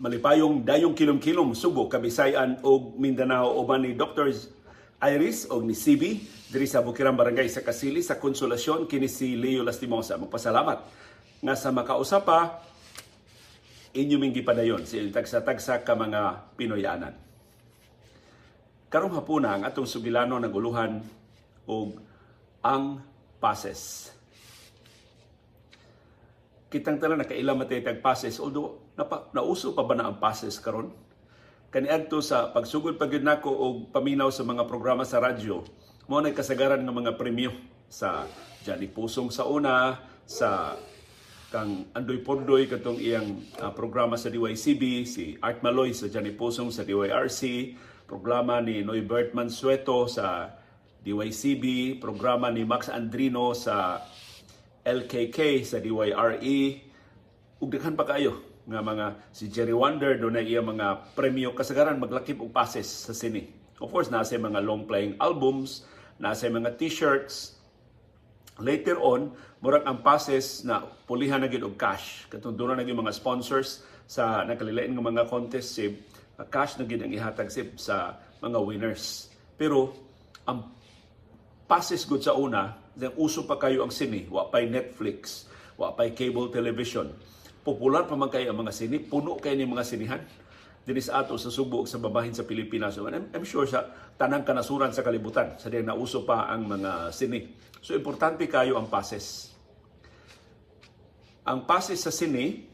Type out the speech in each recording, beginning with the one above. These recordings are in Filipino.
malipayong dayong kilom-kilom Subo, Kabisayan ug Mindanao uban ni Dr. Iris og ni CB diri sa Bukirang Barangay sa Kasili sa konsolasyon kini si Leo Lastimosa. Magpasalamat nga sa makausapa inyo ming gipadayon sa inyong tagsa-tagsa ka mga Pinoyanan. Karong hapuna ang atong sugilano naguluhan og ang pases. Kitang tanan nakaila matay tag pases although napa, nauso pa ba na ang pases karon? Kaniadto sa pagsugod pagyud nako og paminaw sa mga programa sa radyo, mo na kasagaran ng mga premyo sa Johnny Pusong sa una, sa kang Andoy Pondoy katong iyang uh, programa sa DYCB, si Art Maloy sa Johnny Pusong sa DYRC, programa ni Norbert Mansueto sa DYCB, programa ni Max Andrino sa LKK sa DYRE, ug daghan pa kayo nga mga si Jerry Wonder do na iya mga premyo kasagaran maglakip og passes sa sini. Of course, nasa mga long playing albums, nasa mga t-shirts, Later on, murag ang passes na pulihan na gid og cash. Katong doon na mga sponsors sa nakalilain nga mga contest sib, cash na gid ang ihatag sib sa mga winners. Pero ang passes gud sa una, then uso pa kayo ang sini, wa pay Netflix, wa pay cable television. Popular pa man kayo ang mga sini, puno kayo ni mga sinihan dinis ato sa Subo sa babahin sa Pilipinas. So, I'm, I'm sure sa tanang kanasuran sa kalibutan, sa na nauso pa ang mga sini. So importante kayo ang passes. Ang passes sa sini,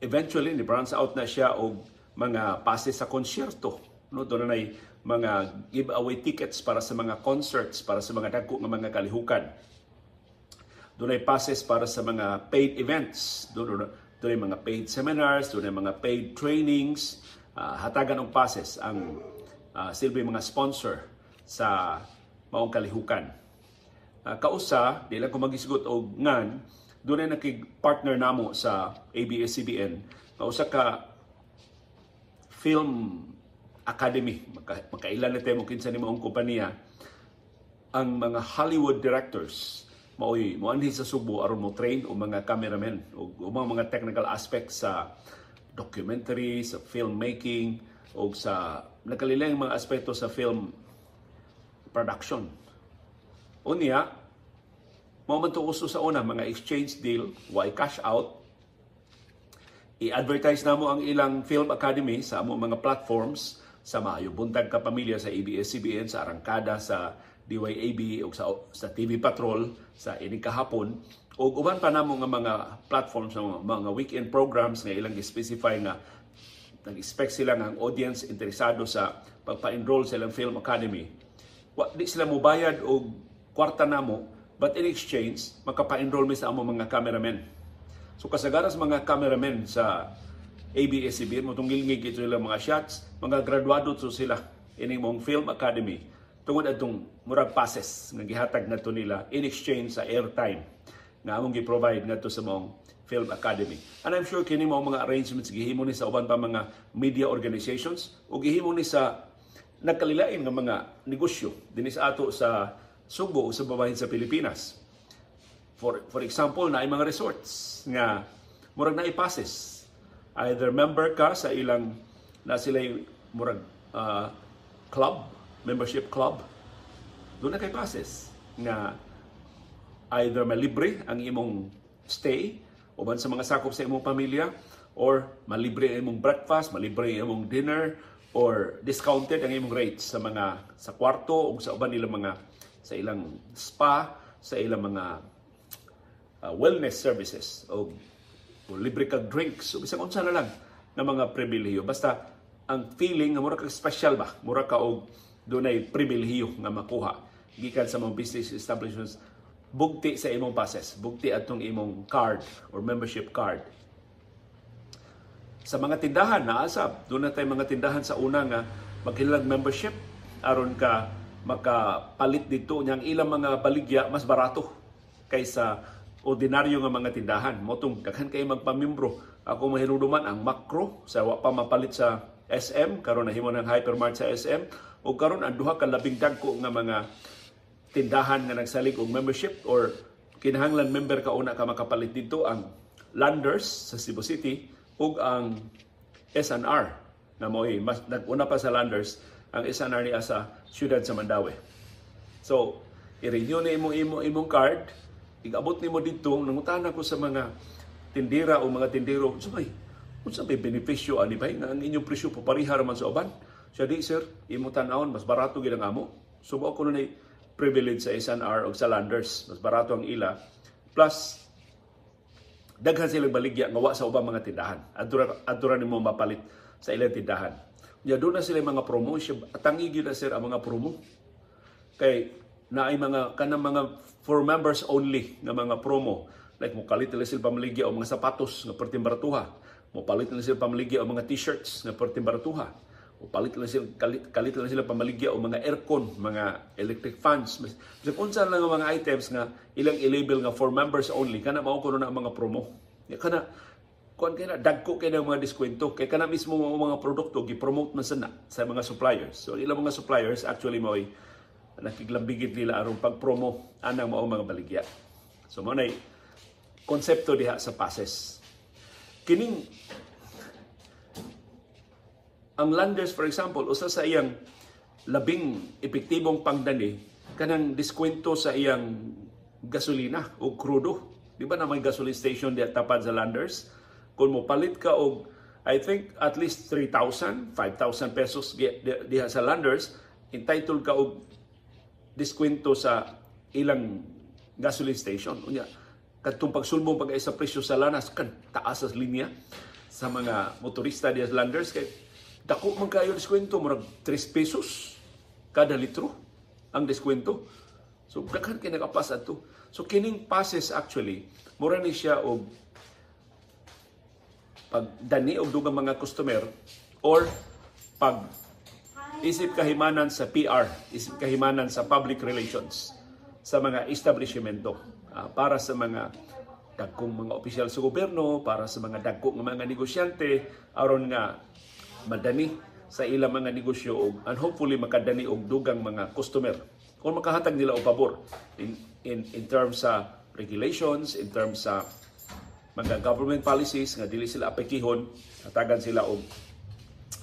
eventually ni branch out na siya og mga passes sa konsyerto. No, doon na mga giveaway tickets para sa mga concerts, para sa mga dagko nga mga kalihukan. Doon ay passes para sa mga paid events. Doon doon ay mga paid seminars, doon ay mga paid trainings, uh, hatagan ng passes ang uh, silbi mga sponsor sa maong kalihukan. Uh, kausa, di lang ko magisgot og ngan, doon ay nakig-partner namo sa ABS-CBN, kausa ka Film Academy, Maka, makailan na tayo kinsa ni maong kompanya, ang mga Hollywood directors maoy moanhi sa Subo aron mo train o mga cameramen o umang mga technical aspects sa documentary, sa filmmaking o sa nakalilang mga aspeto sa film production. Unya, mo man uso sa una mga exchange deal, why cash out, i-advertise namo ang ilang film academy sa among mga platforms sa Maayo Buntag ka Pamilya sa ABS-CBN, sa Arangkada, sa DYAB o sa, sa TV Patrol sa ini kahapon. O uban pa namo nga mga platforms sa mga weekend programs nga ilang specify nga nag-expect sila nga audience interesado sa pagpa-enroll sa ilang film academy. Wa di sila mobayad og kwarta namo but in exchange makapa-enroll mi sa among mga cameramen. So kasagaras mga cameramen sa ABS-CBN mo tunggilngig ito nilang mga shots mga graduado to sila ini mong film academy tungod adtong murag passes nga gihatag nato nila in exchange sa airtime nga among gi-provide ngadto sa mong Film Academy. And I'm sure kini mao mga arrangements gihimo ni sa uban pa mga media organizations o gihimo ni sa nagkalilain nga mga negosyo dinhi sa ato sa Subo sa babahin sa Pilipinas. For for example, na mga resorts nga murag na passes. Either member ka sa ilang na sila murag uh, club membership club, doon na kay passes nga either malibre ang imong stay uban sa mga sakop sa imong pamilya or malibre ang imong breakfast, malibre ang imong dinner or discounted ang imong rates sa mga sa kwarto o sa uban nila mga sa ilang spa, sa ilang mga uh, wellness services o, o libre kag drinks o bisag unsa na lang na mga pribilehiyo basta ang feeling nga mura ka special ba? Mura ka og dunay pribilehiyo nga makuha. Gikan sa mga business establishments bugti sa imong passes bugti atong imong card or membership card. Sa mga tindahan na asab doon na mga tindahan sa una nga maghilag membership aron ka makapalit dito niyang ilang mga baligya mas barato kaysa ordinaryo nga mga tindahan. Motong daghan kay magpamimbro. Ako mahinuduman ang macro sa wa pa mapalit sa SM karon nahimo ng hypermart sa SM o karon ang duha ka labing dagko nga mga tindahan nga nagsalig og membership or kinahanglan member ka una ka makapalit dito ang Landers sa Cebu City ug ang SNR na mo mas naguna pa sa landers ang SNR ni sa siyudad sa Mandawi. So, i-renew na imo imo imong card, igabot nimo didto nangutana ko sa mga tindira o mga tindero, sabay, unsa may benepisyo ani bay nga ang inyong presyo paparihar man sa uban? Siya di sir, imo tan-awon mas barato gid ang amo. Subo ko na privilege sa SNR o sa landers, mas barato ang ila. Plus daghan silang baligya nga wa sa ubang mga tindahan. Adura adura nimo mapalit sa ilang tindahan. Ya doon na sila mga promo, tangi gyud na sir ang mga promo. Kay na ay mga kanang mga for members only nga mga promo like mo kalit nila sila pamaligya o mga sapatos nga perting baratuha mo palit nila sila pamaligya o mga t-shirts nga perting baratuha o palit lang sila kalit, kalit lang sila pamaligya o mga aircon mga electric fans. So unsa lang ang mga items nga ilang i-label nga for members only. Kana mao kuno na ang mga promo. Kana kuan kay na dagko kay ng mga diskwento. Kay kana mismo mga produkto gi-promote man sana sa mga suppliers. So ilang mga suppliers actually mo nakiglambigit nila aron pag-promo. Anang mao mga baligya. So mo konsepto diha sa passes. Kining ang landers for example usa sa iyang labing epektibong pangdani kanang diskwento sa iyang gasolina o krudo. Di ba na may gasoline station diha tapad sa landers? Kung mo palit ka og I think at least 3,000, 5,000 pesos diha sa landers, entitled ka og diskwento sa ilang gasoline station. Unya, kadtong pagsulbong pag sa presyo sa lanas kan taas sa linya sa mga motorista di landers kay dako man kayo diskwento murag 3 pesos kada litro ang diskwento. So daghan kay nakapas ato. So kining passes actually mura ni siya og pagdani og dugang mga customer or pag isip kahimanan sa PR, isip kahimanan sa public relations sa mga establishmento uh, para sa mga dagkong mga opisyal sa gobyerno, para sa mga dagkong mga negosyante aron nga madani sa ilang mga negosyo og and hopefully makadani og dugang mga customer. Kung makahatag nila og pabor in, in, in terms sa regulations, in terms sa mga government policies nga dili sila apekihon, hatagan sila og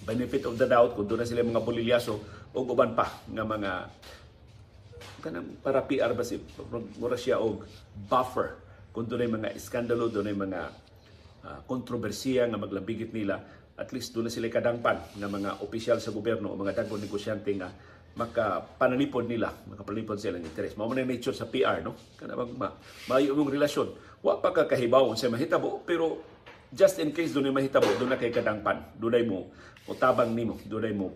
benefit of the doubt kung doon na sila mga bolilyaso o uban pa nga mga kanang para PR ba si mura siya og buffer kung doon mga iskandalo doon mga uh, kontrobersiya nga maglabigit nila at least doon na sila kadangpan nga mga opisyal sa gobyerno o mga dagkong negosyante nga makapananipod nila, makapananipod sila ng interes. Mao man nature sa PR, no? Kana bang ma, maayo mong relasyon. Wa pa ka kahibaw sa mahitabo, pero just in case doon mahitabo, na kay kadangpan, doon mo utabang nimo dunay mo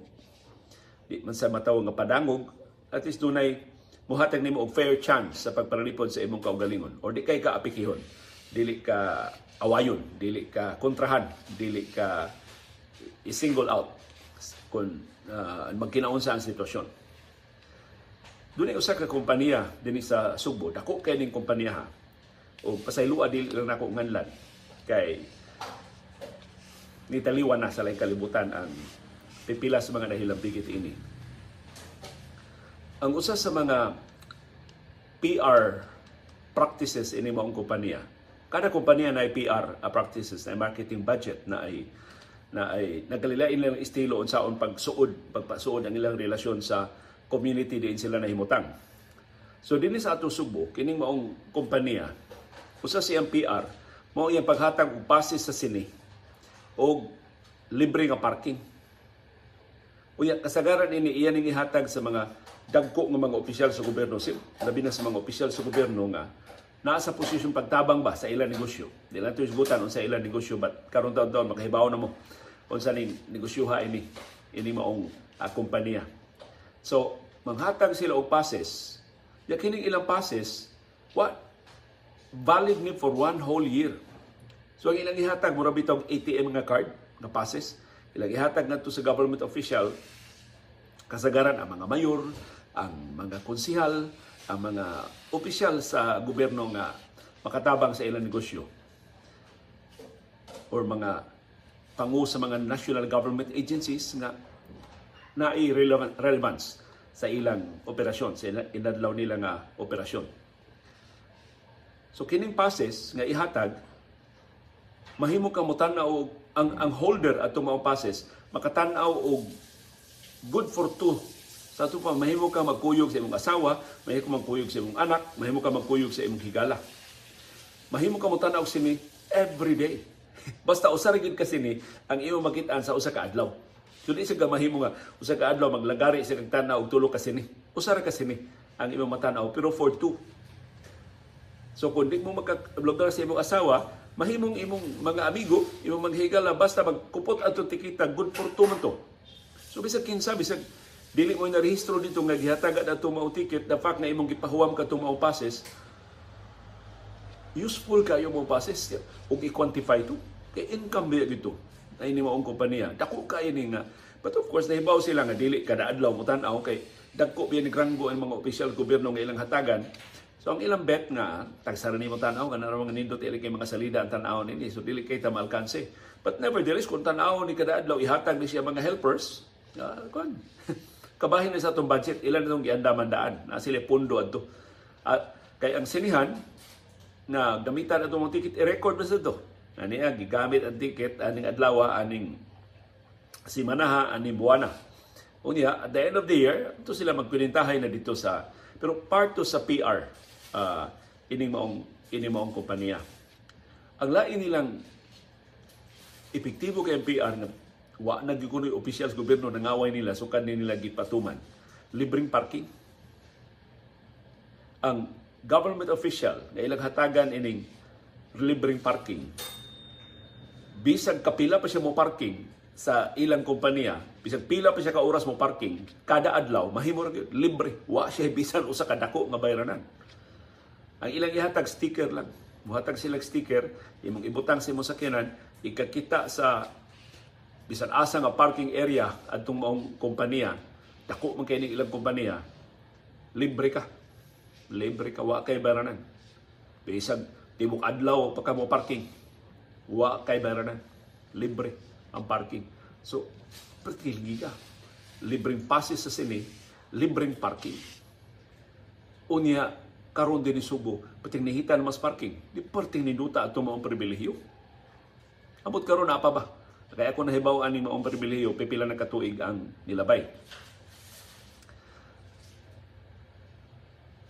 di man sa mataw nga padangog at least dunay muhatag nimo og fair chance sa pagpanalipod sa imong kaugalingon or di kay ka apikihon dili ka awayon dili ka kontrahan dili ka i-single out kung uh, magkinaon sa ang sitwasyon Dunay usa ka kompanya dinhi sa Sugbo, dako kay ning kompanya ha. O pasaylua dili lang nako nganlan kay nitaliwan na sa laing kalibutan ang pipila sa mga nahilambigit ini. Ang usa sa mga PR practices ini mong kompanya, kada kompanya na ay PR practices na marketing budget na ay na ay nagalilain lang estilo unsaon pagsuod pagpasuod ang ilang relasyon sa community din sila nahimutang. So dinhi sa ato Subo kining maong kompanya usa siyang PR mao iyang paghatag og basis sa sini o libre nga parking. Unya kasagaran ini iyan ning ihatag sa mga dagko nga mga opisyal sa gobyerno, labi na sa mga opisyal sa gobyerno nga naa sa posisyon pagtabang ba sa ilang negosyo. Di ito isgutan unsa ilang negosyo but karon taon-taon makahibaw na mo unsa ning negosyoha ini ini maong uh, kompanya. So, manghatag sila og passes. Ya kining ilang passes, what valid ni for one whole year. So ang ilang ihatag mura bitog ATM nga card nga passes, ilang ihatag ngadto sa government official kasagaran ang mga mayor, ang mga konsihal, ang mga opisyal sa gobyerno nga makatabang sa ilang negosyo or mga pangu sa mga national government agencies nga na relevance sa ilang operasyon, sa inadlaw nila nga operasyon. So kining passes nga ihatag mahimo ka mo tan-aw ang ang holder ato mga passes makatan-aw og good for two sa ito pa, mahimo ka magkuyog sa imong asawa, mahimo ka magkuyog sa imong anak, mahimo ka magkuyog sa imong higala. Mahimo ka mo tan-aw sini every day. Basta usa ra gid kasi ni ang imo makit-an sa usa ka adlaw. So di sa mahimo nga usa ka adlaw maglagari sa tan-aw og tulo ka sini. Usa ra ka sini ang imo matanaw pero for two. So kung di mo makablogar sa imong asawa, mahimong imong mga amigo, imong maghigala basta magkupot ato tikita good for two man to. So bisag kinsa bisag dili mo na rehistro dito nga gihatag ato mao ticket the fact na imong gipahuwam ka tumaw passes useful kayo mo passes ug i-quantify to kay income biya dito ay ni maong kompanya dako kay ni nga. But of course nahibaw sila nga dili kada adlaw mo tan-aw kay dagko biya ni granggo ang mga opisyal gobyerno nga ilang hatagan. So ang ilang bet nga tagsara ni mo tan-aw kana ra mga nindot ili kay mga salida ang tan-aw nini so dili kay ta malkanse but nevertheless kung tan-aw ni kada adlaw ihatag ni siya mga helpers uh, kon. Kabahin na sa atong budget ilan itong giandaman daan na sila pundo adto. At kay ang sinihan na gamitan atong mga ticket i-record na sa ito ani nga gigamit ang ticket aning adlaw aning simanaha aning buwana. Unya at the end of the year ito sila magpinintahay na dito sa pero part to sa PR uh, ining maong ining maong kompanya ang lain nilang epektibo kay PR nga wa na gyud officials gobyerno nangaway nila so kan nila gipatuman. Libreng parking. Ang government official nga ilang hatagan ining libreng parking bisag kapila pa siya mo parking sa ilang kompanya bisag pila pa siya ka oras mo parking kada adlaw mahimo libre. Wa siya bisan usa ka dako nga bayranan. Ang ilang ihatag sticker lang. Muhatag sila sticker imong ibutang sa imong sakyanan ikakita sa bisan asa nga parking area adtong maong kompanya dako man kay ning ilang kompanya libre ka. Libre ka wa kay bayranan. Bisag tibok adlaw pa ka mo parking wa kay bayranan libre ang parking. So pertilgi ka. Libreng passes sa sini libreng parking. Unya karon din ni Subo pating nihitan mas parking. Di perting niduta ato maong pribilehiyo. Abot karon na pa ba? Kaya ako nahibaw ani maong pribilehiyo pipila na katuig ang nilabay.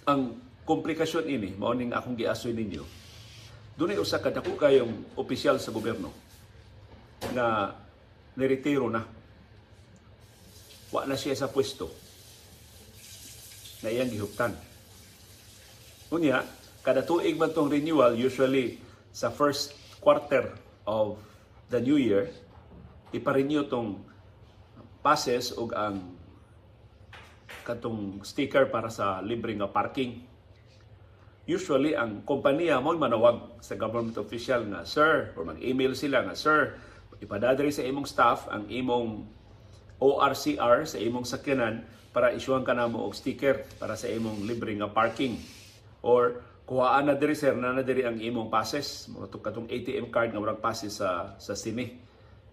Ang komplikasyon ini mao ning akong giasoy ninyo dunay usa ka dako kayong opisyal sa gobyerno na niretiro na wa na siya sa pwesto na iyang gihuptan unya kada tuig man tong renewal usually sa first quarter of the new year ipa-renew tong passes ug ang katong sticker para sa libre nga parking. Usually, ang kompanya mo manawag sa government official nga, Sir, or mag-email sila nga, Sir, ipadadari sa imong staff ang imong ORCR sa imong sakyanan para isyuhan ka namo og sticker para sa imong libre nga parking. Or kuhaan na diri sir na na diri ang imong passes, mo katong ATM card nga murag passes sa sa sini.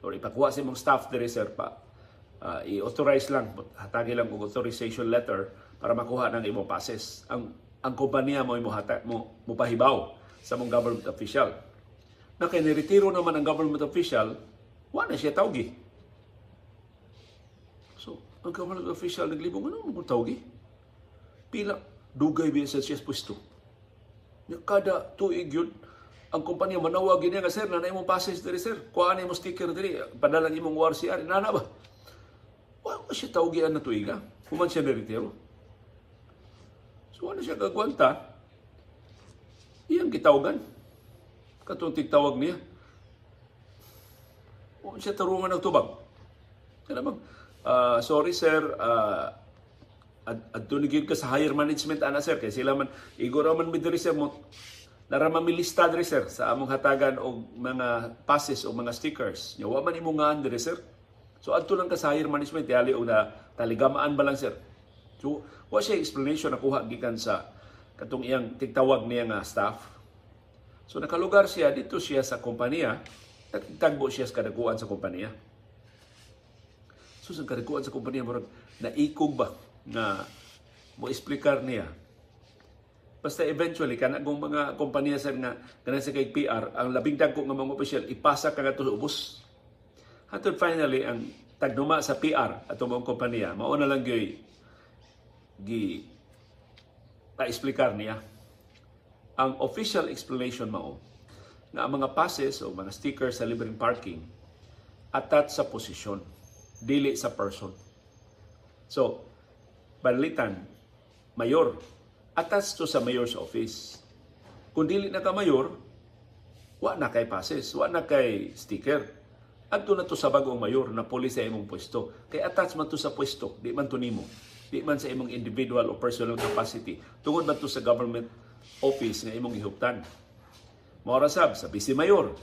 Or ipakuha sa imong staff diri sir pa uh, i-authorize lang, hatagi lang og authorization letter para makuha ng imong passes. Ang ang kompanya mo mo hata mo mo pahibaw sa mong government official. Na kay niretiro naman ang government official, wa na siya tawgi. So, ang government official naglibong ano mo tawgi? Pila dugay biya sa siya pwesto. Kada tuig yun, ang kumpanya manawag niya nga sir na na imong passes diri sir. Kuha na imong sticker diri, padala imong WRCR, inana ba? Wa siya tawgian na tuiga. Human siya niretiro. So ano siya gagwanta? Iyang gitawagan. Katong tigtawag niya. O siya tarungan ng tubag. Kaya bang, uh, sorry sir, uh, ad, ad ka sa higher management ana sir kay sila man iguro man mi diri sir mo narama mi sir sa among hatagan og mga passes o mga stickers. Nya wa man imo ngaan diri sir. So adto lang ka sa higher management yali og na taligamaan ba lang sir. So wa siya explanation nakuha gikan sa katong iyang tigtawag niya nga staff. So nakalugar siya dito siya sa kompanya, nagtagbo siya sa kadaguan sa kompanya. So sa kadaguan sa kompanya murag naikog ba na mo explicar niya. Basta eventually, kanagong mga kompanya sa nga, ganun sa kay PR, ang labing dagko nga mga opisyal, ipasa ka to ubos. Hatod finally, ang tagnuma sa PR at mga kompanya, mauna lang gi, gi pa-explicar niya. Ang official explanation mao, nga ang mga passes o mga stickers sa libreng parking attached sa posisyon, dili sa person. So, banlitan, mayor, attached to sa mayor's office. Kung dili na ka mayor, wa na kay passes, wa na kay sticker. Adto na to sa bagong mayor na puli sa imong pwesto. Kay attached man to sa pwesto, di man to nimo. Di man sa imong individual o personal capacity. Tungod man to sa government office nga imong ihuptan. Maura sab sa vice mayor.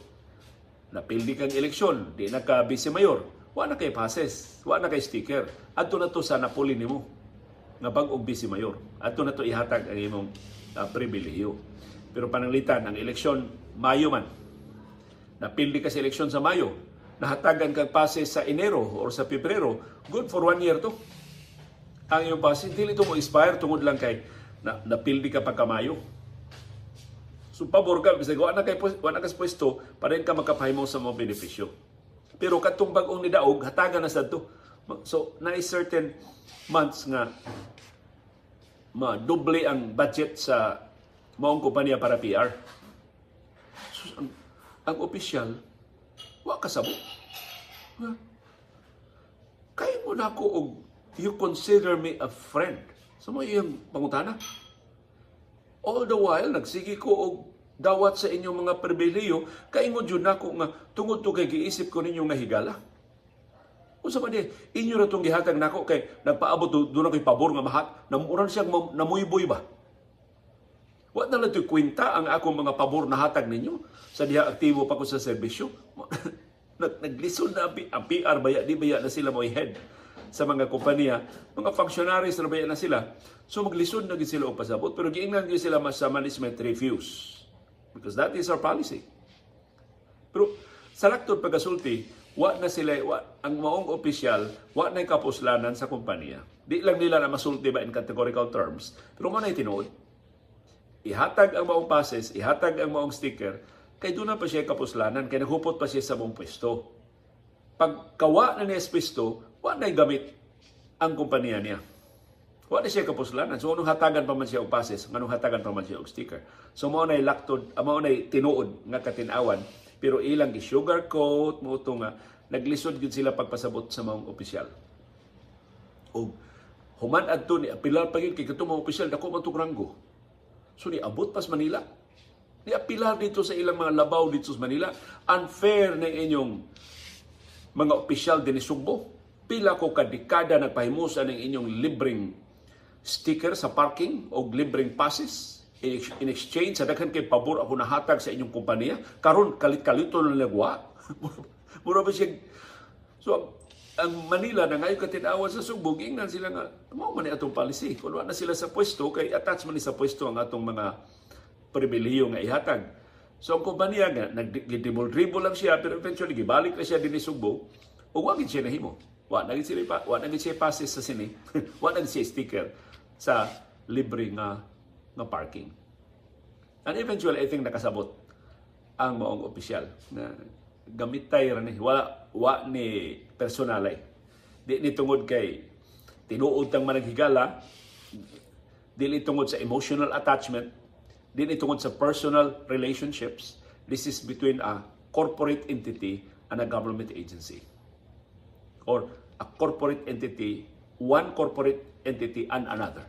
Napildi kang eleksyon, di na ka vice mayor. Wa na kay passes, wa na kay sticker. Adto na to sa napuli nimo nga bag-og vice mayor. Adto na to ihatag ang imong uh, pribilehiyo. Pero pananglitan ang eleksyon Mayo man. Napildi ka sa eleksyon sa Mayo, nahatagan kag passes sa Enero or sa Pebrero, good for one year to. Ang iyong passes, dili ito mo expire tungod lang kay na, napildi ka pagka Mayo. So pabor ka, bisag wa na kay wa na ka pwesto, pa rin ka makapahimo sa mga benepisyo. Pero katong bag-ong ni Daog, hatagan na sa to. So, na certain months nga ma-double ang budget sa maong kompanya para PR. So, ang, ang opisyal, wa kasabot. Kaya mo na ako og you consider me a friend. Sa mo iyang pangutana. All the while, nagsigi ko og dawat sa inyong mga pribiliyo, kay mo jud nako nga tungod to kay giisip ko ninyo nga higala. Unsa man di, inyo ra tong gihatag nako kay nagpaabot do na pabor nga mahat, namuran siya namuyboy ba? Wa na lang kwenta ang akong mga pabor na hatag ninyo sa diha aktibo pa ko sa serbisyo. Naglisod na ang PR baya di baya na sila mo head sa mga kompanya, mga functionaries na baya na sila. So maglisod na gid sila og pasabot. Pero giingnan gyud sila mas sa management refuse. Because that is our policy. Pero sa laktod pagkasulti, wa na sila wa, ang maong opisyal wa na kapuslanan sa kompanya di lang nila na masulti ba in categorical terms. Pero mo na tinuod. Ihatag ang maong passes ihatag ang maong sticker kay doon na pa siya kapuslanan kay naghupot pa siya sa mong pwesto. Pag kawa na niya sa pwesto wa na gamit ang kompanya niya wa na siya kapuslanan so anong hatagan pa man siya og passes anong hatagan pa man siya og sticker so mo na laktod mo na tinuod nga katinawan pero ilang gi sugarcoat mo nga naglisod gid sila pagpasabot sa mga opisyal. O human adto ni apilar pa gid kay kadto mga opisyal dako man ranggo. So ni abot pas Manila. Ni apilar dito sa ilang mga labaw dito sa Manila. Unfair na inyong mga opisyal din Sugbo. Pila ko kadikada nagpahimusa ng inyong libreng sticker sa parking o libreng passes in exchange sa daghan kay pabor ako nahatag sa inyong kompanya karon kalit-kalito na lagwa mura ba siya? So ang Manila na ngayon katinawan sa Sugbog ingnan sila nga mao man atong policy. Kung na sila sa pwesto kay attach man sa pwesto ang atong mga pribiliyo nga ihatag. So ang kompanya nga nagdibol-dribble lang siya pero eventually gibalik na siya din ni Sugbog o wa gid siya nahimo wa na gid sila wa na siya passes sa sini wa na siya sticker sa libre nga nga parking. And eventually, I think nakasabot ang maong opisyal na gamit tayo rin wala wa ni personalay. Di ni tungod kay tinuod tang managhigala di ni tungod sa emotional attachment di ni tungod sa personal relationships. This is between a corporate entity and a government agency or a corporate entity one corporate entity and another.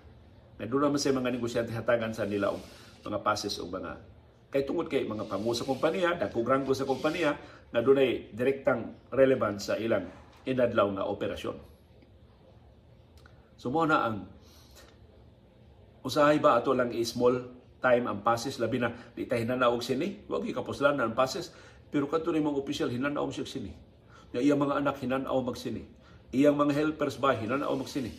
Na doon naman sa mga negosyante hatagan sa nila og mga passes o mga kay tungod kay mga pangu sa kompanya, dagkong ranggo sa kompanya na dunay direktang relevance sa ilang inadlaw nga operasyon. So na ang usahay ba ato lang i-small time ang passes? Labi na di tayo hinanaog sini. Wag kapuslan na ang passes. Pero kadto ni mga opisyal hinanaog siya sini ya iyang mga anak hinanaog magsini iyang mga helpers ba hinanaog magsini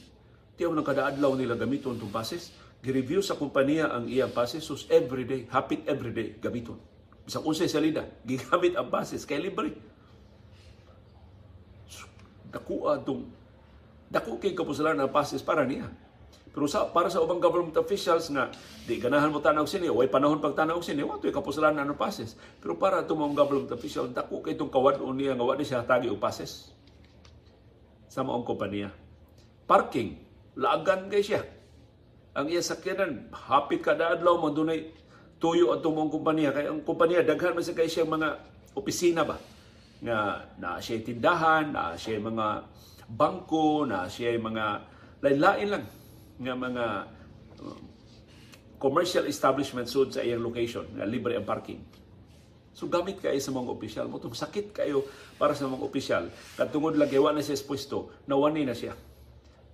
Tiyaw ng kadaadlaw nila gamiton itong passes. Gi-review sa kumpanya ang iyang passes. So everyday, hapit everyday, gamiton. Bisang unsay salida, gigamit ang passes. Kay libre. Daku atong dako kay kapusalan ang passes para niya. Pero sa, para sa ubang government officials nga di ganahan mo tanaw sini, way panahon pag tanaw sini, wa to'y kapuslanan ano pases. Pero para ito mga government official, dako kay itong kawad niya nga wa siya tagi og pases sa maong kompanya. Parking, laagan kay siya. Ang iya sakyanan, hapit kada adlaw mo dunay tuyo at tumong kumpanya. Kaya ang kumpanya, daghan man sa kay siya mga opisina ba? Nga na siya tindahan, na siya mga bangko, na siya mga lain-lain lang nga mga uh, commercial establishment sud sa iyang location nga libre ang parking. So gamit kayo sa mga opisyal mo. sakit kayo para sa mga opisyal. Katungod lang gawa na siya sa pwesto, nawani na siya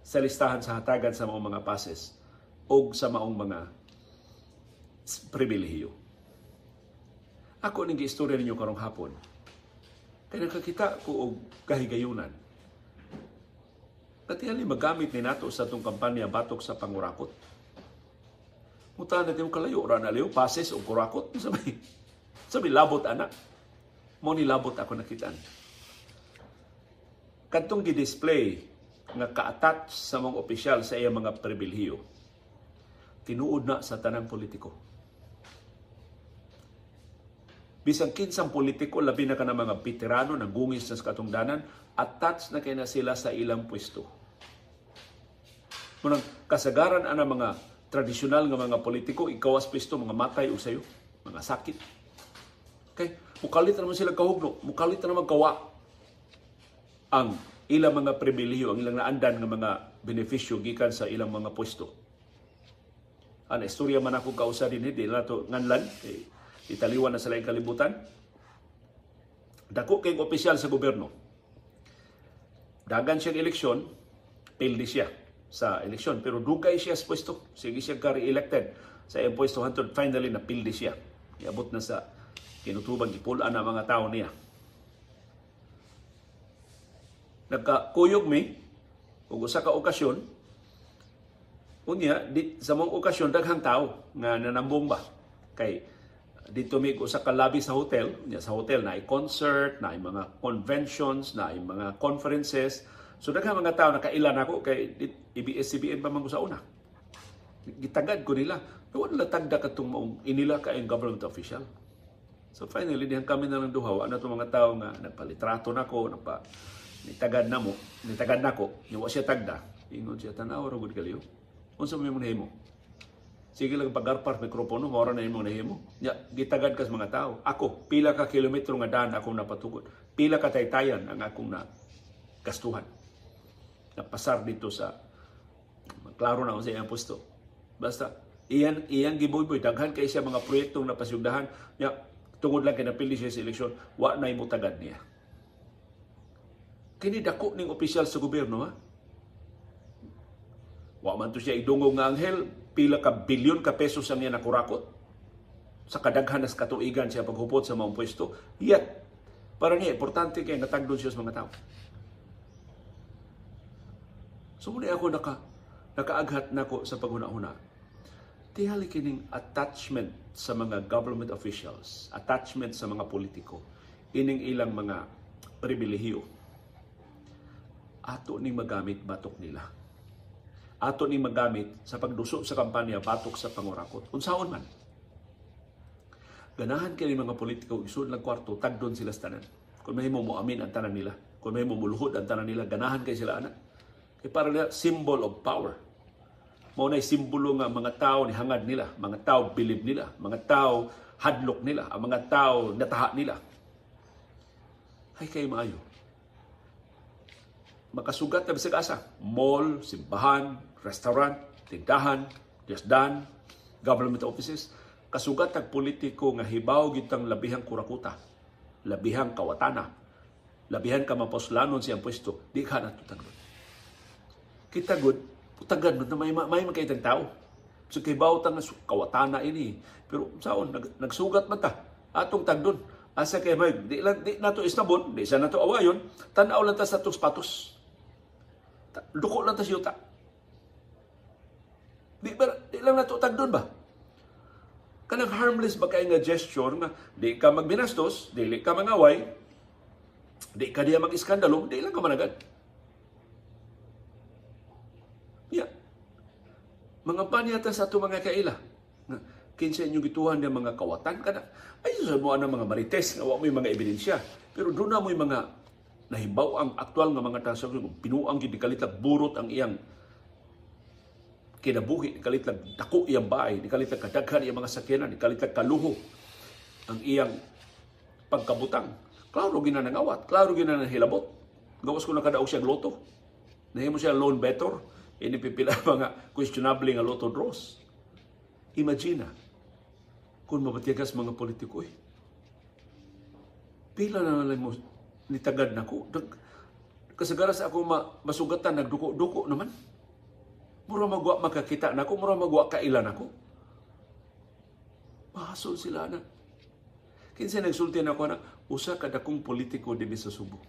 sa listahan sa hatagan sa mga mga passes o sa maong mga pribilehiyo. Ako ning istorya ninyo karong hapon. Kaya nakakita ko og kahigayunan Katingali magamit ni nato sa itong kampanya batok sa pangurakot. Muta na tiyong kalayo, rana liyo, pases o kurakot. Sabi, sabi labot anak. Mo ni labot ako nakitaan. Kadtong gi-display nga ka-attach sa mga opisyal sa iyang mga pribilhiyo, tinuod na sa tanang politiko. Bisang kinsang politiko, labi na ka ng mga veterano, nagungis sa katungdanan, attached na kay na sila sa ilang pwesto. Munang kasagaran ana mga tradisyonal nga mga politiko, ikawas pwesto, mga matay o sayo, mga sakit. Okay? Mukalit naman sila kahugno, mukalit naman kawa ang ilang mga pribiliyo, ang ilang naandan nga mga benepisyo gikan sa ilang mga pwesto. Ang istorya man ako kausa din, hindi na to nganlan, eh, italiwan na sa laing kalibutan. Dako kay opisyal sa gobyerno, dagan siyang eleksyon, pildi siya sa eleksyon. Pero dugay siya sa pwesto. Sige siya ka-re-elected sa iyang pwesto hantod finally na pildi siya. Iabot na sa kinutubang ipulaan na mga tao niya. Nagkakuyog mi, ug usa ka okasyon, unya di, sa mong okasyon daghang tao nga nanambong ba kay dito may usa ka lobby sa hotel, sa hotel na concert, na mga conventions, na mga conferences. So daghang mga tao nakailan ako kay ABS-CBN pa man sa una. Gitagad ko nila. Pero wala tagda katong maong inila ka yung government official. So finally, dihan kami na lang duha. Ano itong mga tao nga nagpalitrato na ko, nagpa, nitagad na mo, nitagad na ko, niwa siya tagda. Ingon siya, tanaw, ragod kaliyo. Unsa yung mo? Sige lang pagarpar mikropono, mora na imong nahimo. Ya, gitagad ka sa mga tao. Ako, pila ka kilometro nga daan akong napatugod. Pila ka taytayan ang akong na gastuhan. Napasar dito sa klaro na sa iyang pusto. Basta, iyan, iyan gibuboy. Daghan kay siya mga proyektong napasugdahan. Ya, tungod lang kay napili siya sa eleksyon, wa na imutagad niya. Kini dako ning opisyal sa gobyerno ha. Wa man to siya idungog nga anghel, pila ka bilyon ka pesos ang niya nakurakot sa kadaghan nas katuigan siya paghupot sa maong pwesto. Yet, para niya, importante kay natagdon siya sa mga tao. So muna ako naka, nakaaghat nako sa paghuna-huna. Tihali kining attachment sa mga government officials, attachment sa mga politiko, ining ilang mga pribilehiyo. Ato ning magamit batok nila ato ni magamit sa pagduso sa kampanya batok sa pangurakot. Unsaon man. Ganahan kini mga politiko isud lang kwarto tagdon sila sa tanan. Kung mahimo mo amin ang tanan nila, kung mahimo mo luhod ang tanan nila, ganahan kay sila ana. Kay para nila symbol of power. Mao na simbolo nga mga tao ni hangad nila, mga tao bilib nila, mga tao hadlok nila, ang mga tao nataha nila. Hay kay maayo makasugat na bisag asa. Mall, simbahan, restaurant, tindahan, yasdan, government offices. Kasugat ang politiko nga hibaw gitang labihang kurakuta, labihang kawatana, labihang kamaposlanon siyang pwesto, di ka na tutagod. Kita good, putagad na may, may makaitang tao. So kibaw tang kawatana ini. Pero saon, nag, nagsugat man. Atong tagdon. Asa kay may, di, di, di nato isnabon, di sa nato awayon, tanaw lang ta sa tos patos. Duko lang ta siyuta. Di, ba, di lang natutag doon ba? Kanang harmless ba kayo nga gesture nga di ka magbinastos, di ka mangaway, di ka diya mag-iskandalo, di lang ka managad. Yeah. mga panyata sa ato mga kaila. Nga, kinsa inyong gituhan ng mga kawatan kana. Ay sa mo ang mga marites nga wa mo mga ebidensya. Pero doon na mo mga nahibaw ang aktual nga mga transaksyon pinuang gid kalitag burot ang iyang kinabuhi, ni kalitag dako iyang bahay, ni kalitag kadaghan iyang mga sakyanan, ni kalitag kaluho ang iyang pagkabutang. Klaro gina nang awat, klaro gina nang hilabot. Gawas ko na kadaog siya loto. Nahimo siya loan better, ini pipila mga questionable nga loto draws. Imagine kung mabatigas mga politiko eh. Pila na lang mo nitagad na ko. Kasagaras ako ma, masugatan, nagduko-duko naman. Mura magwa makakita na ako, mura magwa kailan ako. Mahasol sila na. Kinsa nagsulti na ako na, usa ka dakong politiko din sa Subo.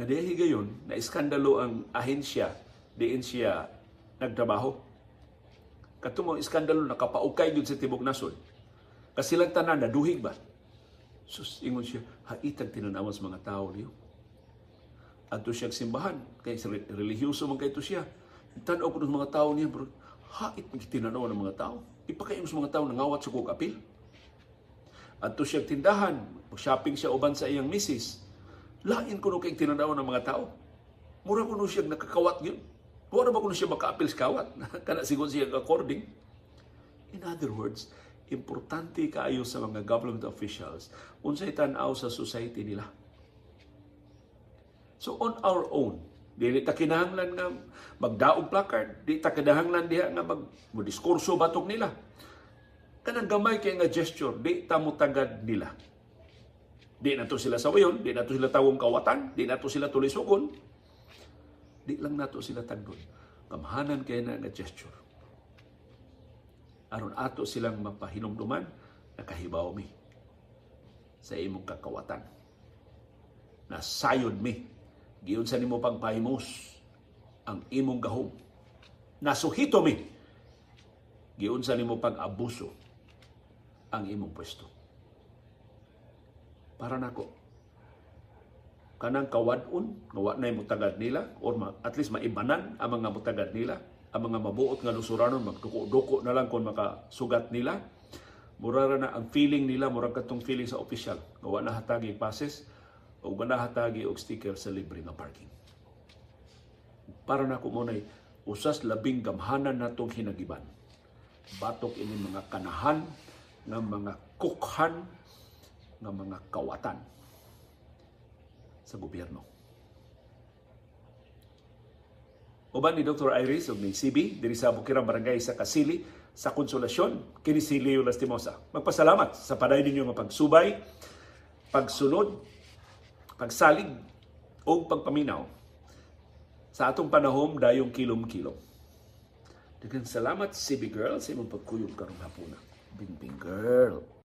Na dahil gayon, na iskandalo ang ahensya, diin siya nagtrabaho. Katong iskandalo nakapaukay yun sa Tibok Nasod. Kasilang tanan, naduhig ba? Sus, ingon siya, haitag tinanawan sa mga tao niyo. Ato siya simbahan, kay religyoso man kay ito siya. Tanaw ko ng mga tao niya, bro, hait tinanaw ng mga tao. Ipakayon sa mga tao nangawat sa kong apil. Ato siya tindahan, shopping siya uban sa iyang misis. Lain ko no kay tinanaw ng mga tao. Mura ko no siya nakakawat yun. Wala ba ko no siya makaapil sa kawat? Kana sigon siya according. In other words, importante kaayo sa mga government officials unsay tan-aw sa society nila. So on our own, dili ta kinahanglan nga magdaog placard, di ta kinahanglan diha nga mag diskurso batok nila. Kanang gamay kay nga gesture, di ta mo tagad nila. Di na to sila sawayon, di na to sila tawong kawatan, di na to sila tulisugon. Di lang nato sila tagdon. Kamahanan kay na nga gesture aron ato silang mapahinumduman nakahibaw mi sa imong kakawatan. Nasayod mi giyon sa nimo pagpahimos ang imong gahom. Nasuhito mi giyon sa nimo pag-abuso ang imong pwesto. Para nako kanang kawadon nga nay mutagad nila or at least maibanan ang mga mutagad nila ang mga mabuot nga lusuranon magduko-duko na lang kung makasugat nila mura na ang feeling nila mura katong feeling sa opisyal nga wa na hatagi passes o wa na hatagi og sticker sa libre nga parking para na ko munay usas labing gamhanan natong hinagiban batok ini mga kanahan nga mga kukhan nga mga kawatan sa gobyerno Uban ni Dr. Iris ug ni CB diri sa Bukirang Barangay sa Kasili sa Konsolasyon kini si Leo Lastimosa. Magpasalamat sa paday ninyo nga pagsubay, pagsunod, pagsalig o pagpaminaw sa atong panahom dayong kilom-kilom. Daghang salamat CB girl sa imong pagkuyog karong hapuna. Bing bing girl.